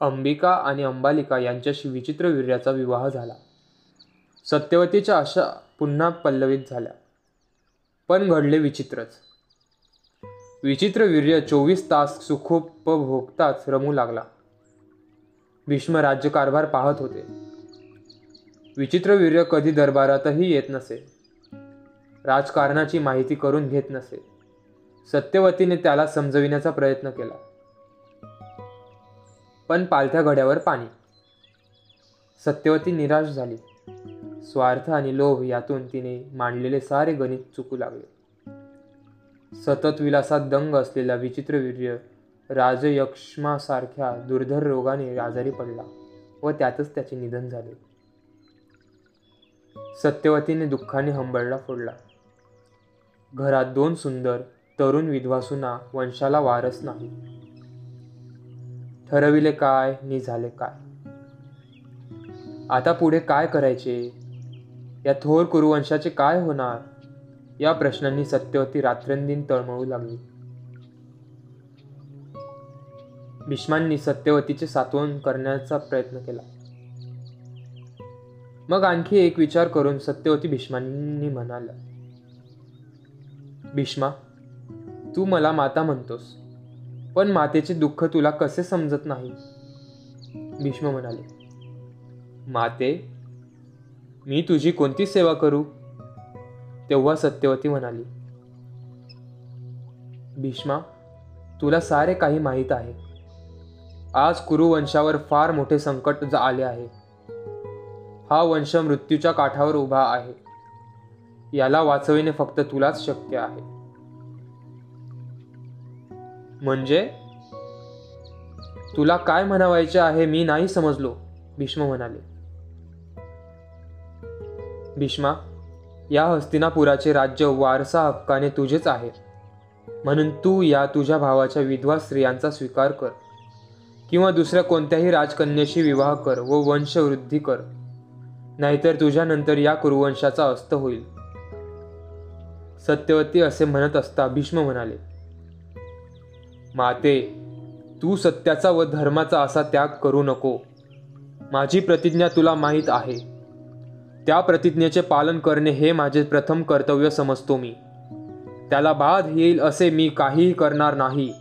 अंबिका आणि अंबालिका यांच्याशी विचित्र वीर्याचा विवाह झाला. सत्यवतीच्या आशा पुन्हा पल्लवित झाल्या. पण घडले विचित्रच. विचित्र वीर्य चोवीस तास सुखोपभोगताच रमू लागला. भीष्म राज्यकारभार पाहत होते. विचित्र वीर्य कधी दरबारातही येत नसे. राजकारणाची माहिती करून घेत नसे. सत्यवतीने त्याला समजविण्याचा प्रयत्न केला. पण पालथ्या घड्यावर पाणी. सत्यवती निराश झाली. स्वार्थ आणि लोभ यातून तिने मांडलेले सारे गणित चुकू लागले. सतत विलासात दंग असलेला विचित्रवीर्य राजयक्ष्मासारख्या दुर्धर रोगाने आजारी पडला व त्यातच त्याचे निधन झाले. सत्यवतीने दुःखाने हंबळला फोडला. घरात दोन सुंदर तरुण विधवासुना वंशाला वारस नाही. ठरविले काय नि झाले काय? आता पुढे काय करायचे? या थोर कुरुवंशाचे काय होणार? या प्रश्नांनी सत्यवती रात्रंदिन तळमळू लागली. भीष्मांनी सत्यवतीचे सात्वन करण्याचा प्रयत्न केला. मग आणखी एक विचार करून सत्यवती भीष्मांनी म्हणाला भीष्मा तू मला माता म्हणतोस. पण मातेचे दुःख तुला कसे समजत नाही? भीष्म म्हणाले माते मी तुझी कोणती सेवा करू? तेव्हा सत्यवती म्हणाली भीष्मा तुला सारे काही माहीत आहे. आज कुरुवंशावर फार मोठे संकट आले आहे. हा वंश मृत्यूच्या काठावर उभा आहे. याला वाचविणे फक्त तुलाच शक्य आहे. म्हणजे? तुला काय म्हणावायचे आहे मी नाही समजलो भीष्म म्हणाले. भीष्मा या हस्तिनापुराचे राज्य वारसा हक्काने तुझेच आहे. म्हणून तू या तुझ्या भावाच्या विधवा स्त्रियांचा स्वीकार कर. किंवा दुसऱ्या कोणत्याही राजकन्याशी विवाह कर व वंशवृद्धी कर. नाहीतर तुझ्यानंतर या कुरुवंशाचा अस्त होईल. सत्यवती असे म्हणत असता भीष्म म्हणाले. माते तू सत्याचा व धर्माचा असा त्याग करू नको. माझी प्रतिज्ञा तुला माहीत आहे. त्या प्रतिज्ञेचे पालन करणे हे माझे प्रथम कर्तव्य समजतो मी. त्याला बाध येईल असे मी काहीही करणार नाही.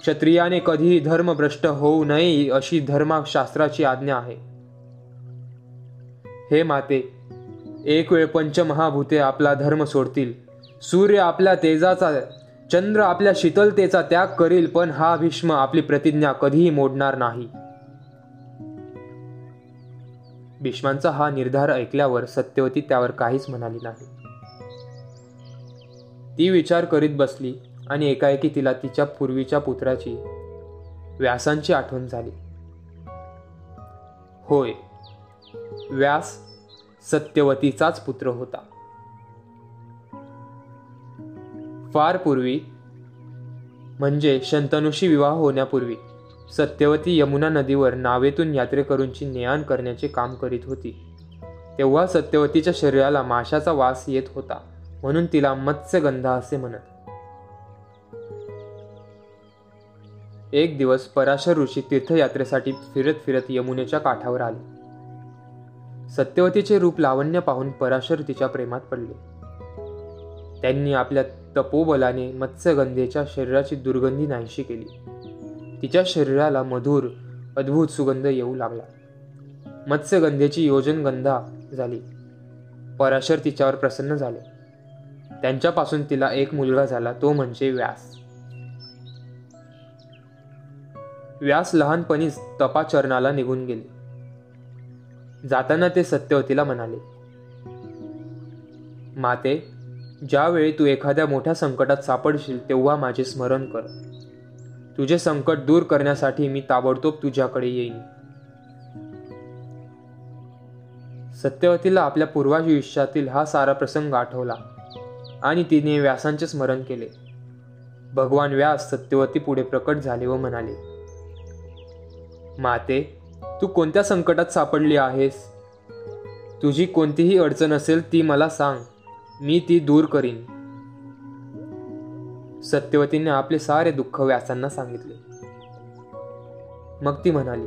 क्षत्रियाने कधीही धर्मभ्रष्ट होऊ नये अशी धर्मशास्त्राची आज्ञा आहे. हे माते एक वेळ पंचमहाभूते आपला धर्म सोडतील. सूर्य आपल्या तेजाचा चंद्र आपल्या शीतलतेचा त्याग करील पण हा भीष्म आपली प्रतिज्ञा कधीही मोडणार नाही. भीष्मांचा हा निर्धार ऐकल्यावर सत्यवती त्यावर काहीच म्हणाली नाही. ती विचार करीत बसली आणि एकाएकी तिला तिच्या पूर्वीच्या पुत्राची व्यासांची आठवण झाली. होय व्यास सत्यवतीचाच पुत्र होता. फार पूर्वी म्हणजे शंतनुशी विवाह होण्यापूर्वी सत्यवती यमुना नदीवर नावेतून यात्रेकरूंची नेआण करण्याचे काम करीत होती. तेव्हा सत्यवतीच्या शरीराला माशाचा वास येत होता म्हणून तिला मत्स्यगंधा असे म्हणत. एक दिवस पराशर ऋषी तीर्थयात्रेसाठी फिरत फिरत यमुनेच्या काठावर आले. सत्यवतीचे रूप लावण्य पाहून पराशर तिच्या प्रेमात पडले. त्यांनी आपल्या तपोबलाने मत्स्यगंधेच्या शरीराची दुर्गंधी नाहीशी केली. तिच्या शरीराला मधुर अद्भुत सुगंध येऊ लागला. मत्स्यगंधेची योजनगंधा झाली. पराशर तिच्यावर प्रसन्न झाले. त्यांच्यापासून तिला एक मुलगा झाला तो म्हणजे व्यास. व्यास लहानपणीच तपाचरणाला निघून गेले. जाताना ते सत्यवतीला म्हणाले माते ज्यावेळी तू एखाद्या मोठ्या संकटात सापडशील तेव्हा माझे स्मरण कर. तुझे संकट दूर करण्यासाठी मी ताबडतोब तुझ्याकडे येईन. सत्यवतीला आपल्या पूर्वायुष्यातील हा सारा प्रसंग आठवला आणि तिने व्यासांचे स्मरण केले. भगवान व्यास सत्यवती पुढे प्रकट झाले व म्हणाले माते तू कोणत्या संकटात सापडली आहेस? तुझी कोणतीही अडचण असेल ती मला सांग. मी ती दूर करीन. सत्यवतीने आपले सारे दुःख व्यासांना सांगितले. मग ती म्हणाली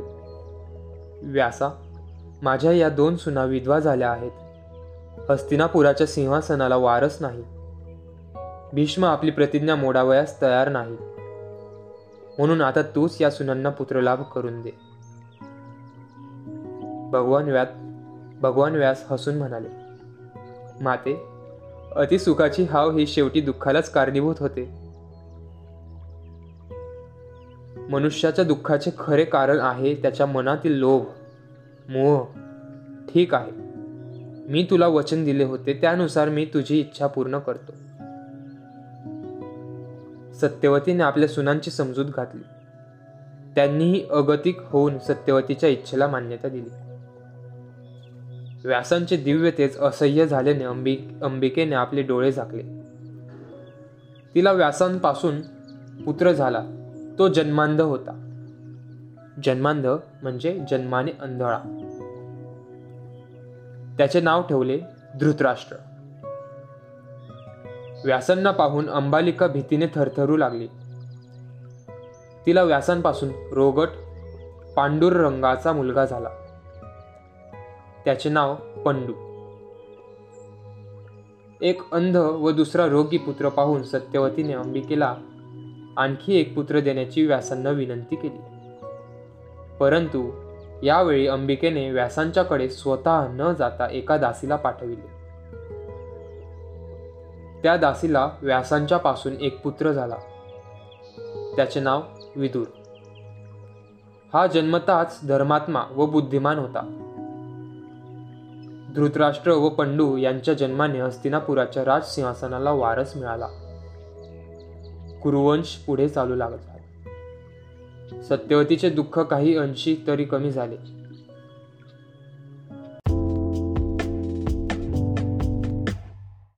व्यासा माझ्या या दोन सुना विधवा झाल्या आहेत. हस्तिनापुराच्या सिंहासनाला वारस नाही. भीष्म आपली प्रतिज्ञा मोडावयास तयार नाही. म्हणून आता तूच या सुनांना पुत्रलाभ करून दे. भगवान व्यास भगवान व्यास हसून म्हणाले माते अतिसुखाची हाव ही शेवटी दुःखालाच कारणीभूत होते. मनुष्याच्या दुःखाचे खरे कारण आहे त्याच्या मनातील लोभ मोह. ठीक आहे. मी तुला वचन दिले होते त्यानुसार मी तुझी इच्छा पूर्ण करतो. सत्यवतीने आपल्या सुनांची समजूत घातली. त्यांनीही अगतिक होऊन सत्यवतीच्या इच्छेला मान्यता दिली. व्यासांचे दिव्य तेज असह्य झाल्याने अंबिक अंबिकेने आपले डोळे झाकले. तिला व्यासांपासून पुत्र झाला. तो जन्मांध होता. जन्मांध म्हणजे जन्माने अंधळा. त्याचे नाव ठेवले धृतराष्ट्र. व्यासांना पाहून अंबालिका भीतीने थरथरू लागली. तिला व्यासांपासून रोगट पांडुर रंगाचा मुलगा झाला. त्याचे नाव पंडू. एक अंध व दुसरा रोगी पुत्र पाहून सत्यवतीने अंबिकेला आणखी एक पुत्र देण्याची व्यासांना विनंती केली. परंतु यावेळी अंबिकेने व्यासांच्याकडे स्वतः न जाता एका दासीला पाठविले. त्या दासीला व्यासांच्या पासून एक पुत्र झाला. त्याचे नाव विदुर. हा जन्मताच धर्मात्मा व बुद्धिमान होता. धृतराष्ट्र व पंडू यांच्या जन्माने हस्तिनापुराच्या राजसिंहासनाला वारस मिळाला. कुरुवंश पुढे चालू लागला. सत्यवतीचे दुःख काही अंशी तरी कमी झाले.